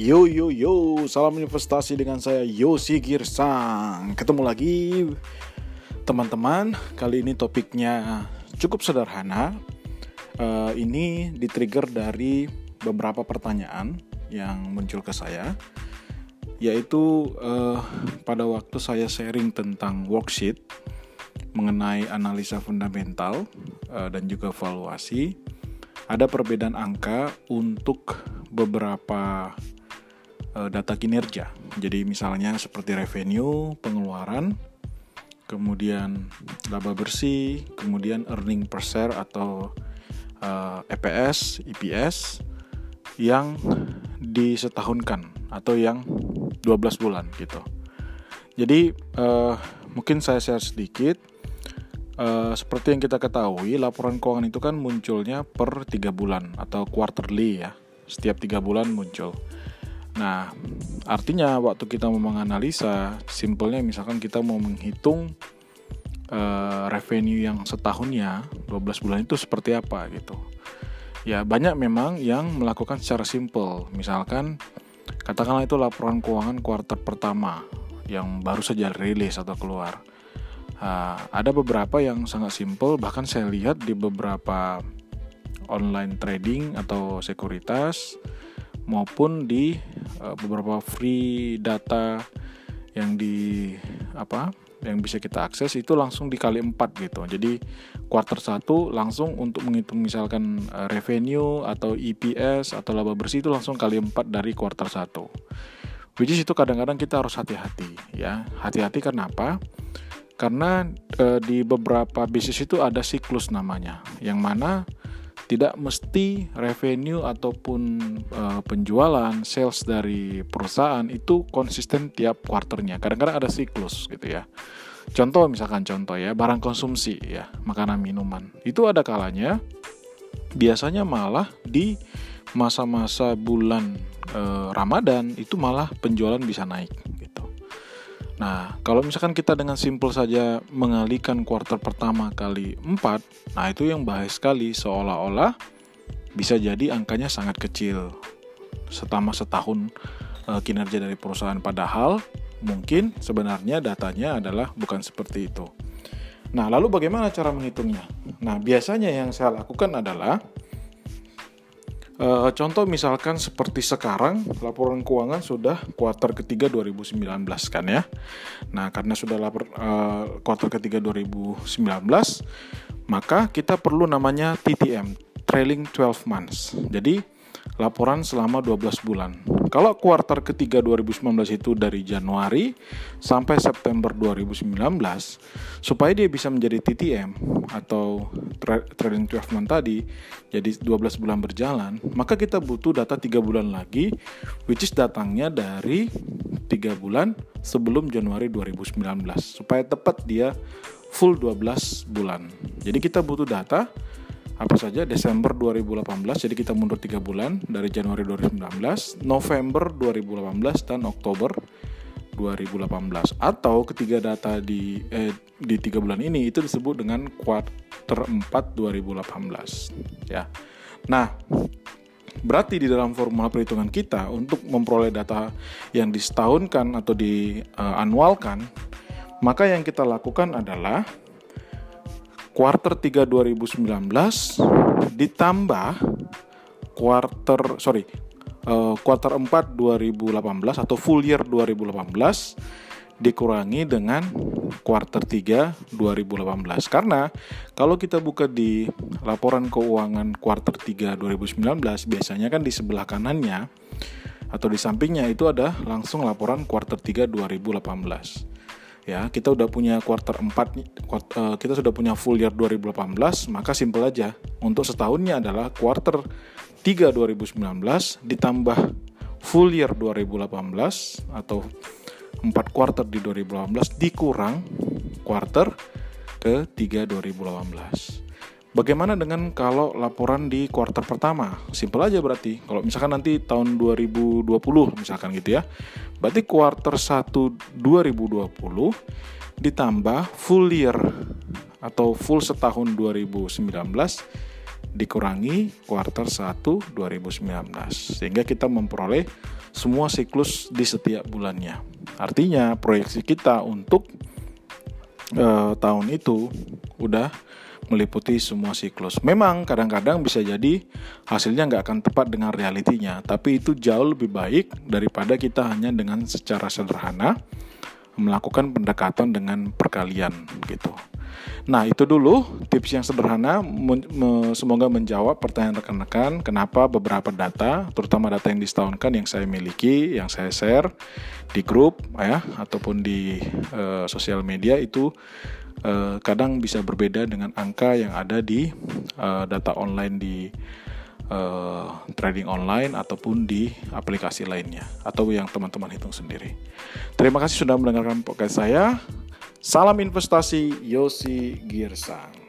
Yo yo yo, salam investasi dengan saya Yosi Girsang. Ketemu lagi teman-teman. Kali ini topiknya cukup sederhana. Uh, ini di-trigger dari beberapa pertanyaan yang muncul ke saya, yaitu uh, pada waktu saya sharing tentang worksheet mengenai analisa fundamental uh, dan juga valuasi. Ada perbedaan angka untuk beberapa data kinerja. Jadi misalnya seperti revenue, pengeluaran, kemudian laba bersih, kemudian earning per share atau EPS, EPS yang disetahunkan atau yang 12 bulan gitu. Jadi uh, mungkin saya share sedikit uh, seperti yang kita ketahui laporan keuangan itu kan munculnya per tiga bulan atau quarterly ya setiap tiga bulan muncul. Nah, artinya waktu kita mau menganalisa, simpelnya misalkan kita mau menghitung uh, revenue yang setahunnya, 12 bulan itu seperti apa gitu. Ya, banyak memang yang melakukan secara simpel. Misalkan katakanlah itu laporan keuangan kuartal pertama yang baru saja rilis atau keluar. Uh, ada beberapa yang sangat simpel, bahkan saya lihat di beberapa online trading atau sekuritas maupun di uh, beberapa free data yang di apa yang bisa kita akses itu langsung dikali 4 gitu. Jadi quarter 1 langsung untuk menghitung misalkan uh, revenue atau EPS atau laba bersih itu langsung kali 4 dari quarter 1. Which is itu kadang-kadang kita harus hati-hati ya. Hati-hati kenapa? Karena uh, di beberapa bisnis itu ada siklus namanya yang mana tidak mesti revenue ataupun uh, penjualan sales dari perusahaan itu konsisten tiap kuarternya. Kadang-kadang ada siklus gitu ya. Contoh misalkan contoh ya, barang konsumsi ya, makanan minuman. Itu ada kalanya biasanya malah di masa-masa bulan uh, Ramadan itu malah penjualan bisa naik Nah, kalau misalkan kita dengan simpel saja mengalihkan kuartal pertama kali 4, nah itu yang bahaya sekali seolah-olah bisa jadi angkanya sangat kecil setama setahun e, kinerja dari perusahaan padahal mungkin sebenarnya datanya adalah bukan seperti itu. Nah, lalu bagaimana cara menghitungnya? Nah, biasanya yang saya lakukan adalah Uh, contoh misalkan seperti sekarang laporan keuangan sudah kuartal ketiga 2019 kan ya. Nah, karena sudah lapor uh, kuartal ketiga 2019, maka kita perlu namanya TTM, trailing 12 months. Jadi laporan selama 12 bulan. Kalau kuartal ketiga 2019 itu dari Januari sampai September 2019, supaya dia bisa menjadi TTM atau trailing 12 month tadi, jadi 12 bulan berjalan, maka kita butuh data 3 bulan lagi, which is datangnya dari 3 bulan sebelum Januari 2019, supaya tepat dia full 12 bulan. Jadi kita butuh data apa saja? Desember 2018 jadi kita mundur tiga bulan dari Januari 2019 November 2018 dan Oktober 2018 atau ketiga data di eh, di tiga bulan ini itu disebut dengan quarter 4 2018 ya. Nah berarti di dalam formula perhitungan kita untuk memperoleh data yang disetahunkan atau dianualkan maka yang kita lakukan adalah quarter 3 2019 ditambah quarter sorry quarter 4 2018 atau full year 2018 dikurangi dengan quarter 3 2018 karena kalau kita buka di laporan keuangan quarter 3 2019 biasanya kan di sebelah kanannya atau di sampingnya itu ada langsung laporan quarter 3 2018 ya kita udah punya quarter 4 eh, kita sudah punya full year 2018 maka simple aja. Untuk setahunnya adalah quarter 3 2019 ditambah full year 2018 atau 4 quarter di 2018 dikurang quarter ke 3 2018 Bagaimana dengan kalau laporan di kuartal pertama? Simpel aja berarti. Kalau misalkan nanti tahun 2020 misalkan gitu ya. Berarti kuartal 1 2020 ditambah full year atau full setahun 2019 dikurangi kuartal 1 2019 sehingga kita memperoleh semua siklus di setiap bulannya. Artinya proyeksi kita untuk uh, tahun itu udah meliputi semua siklus. Memang kadang-kadang bisa jadi hasilnya nggak akan tepat dengan realitinya, tapi itu jauh lebih baik daripada kita hanya dengan secara sederhana melakukan pendekatan dengan perkalian gitu. Nah, itu dulu tips yang sederhana semoga menjawab pertanyaan rekan-rekan kenapa beberapa data, terutama data yang disetahunkan yang saya miliki, yang saya share di grup ya ataupun di uh, sosial media itu uh, kadang bisa berbeda dengan angka yang ada di uh, data online di uh, trading online ataupun di aplikasi lainnya atau yang teman-teman hitung sendiri. Terima kasih sudah mendengarkan podcast saya. Salam investasi Yosi Girsang.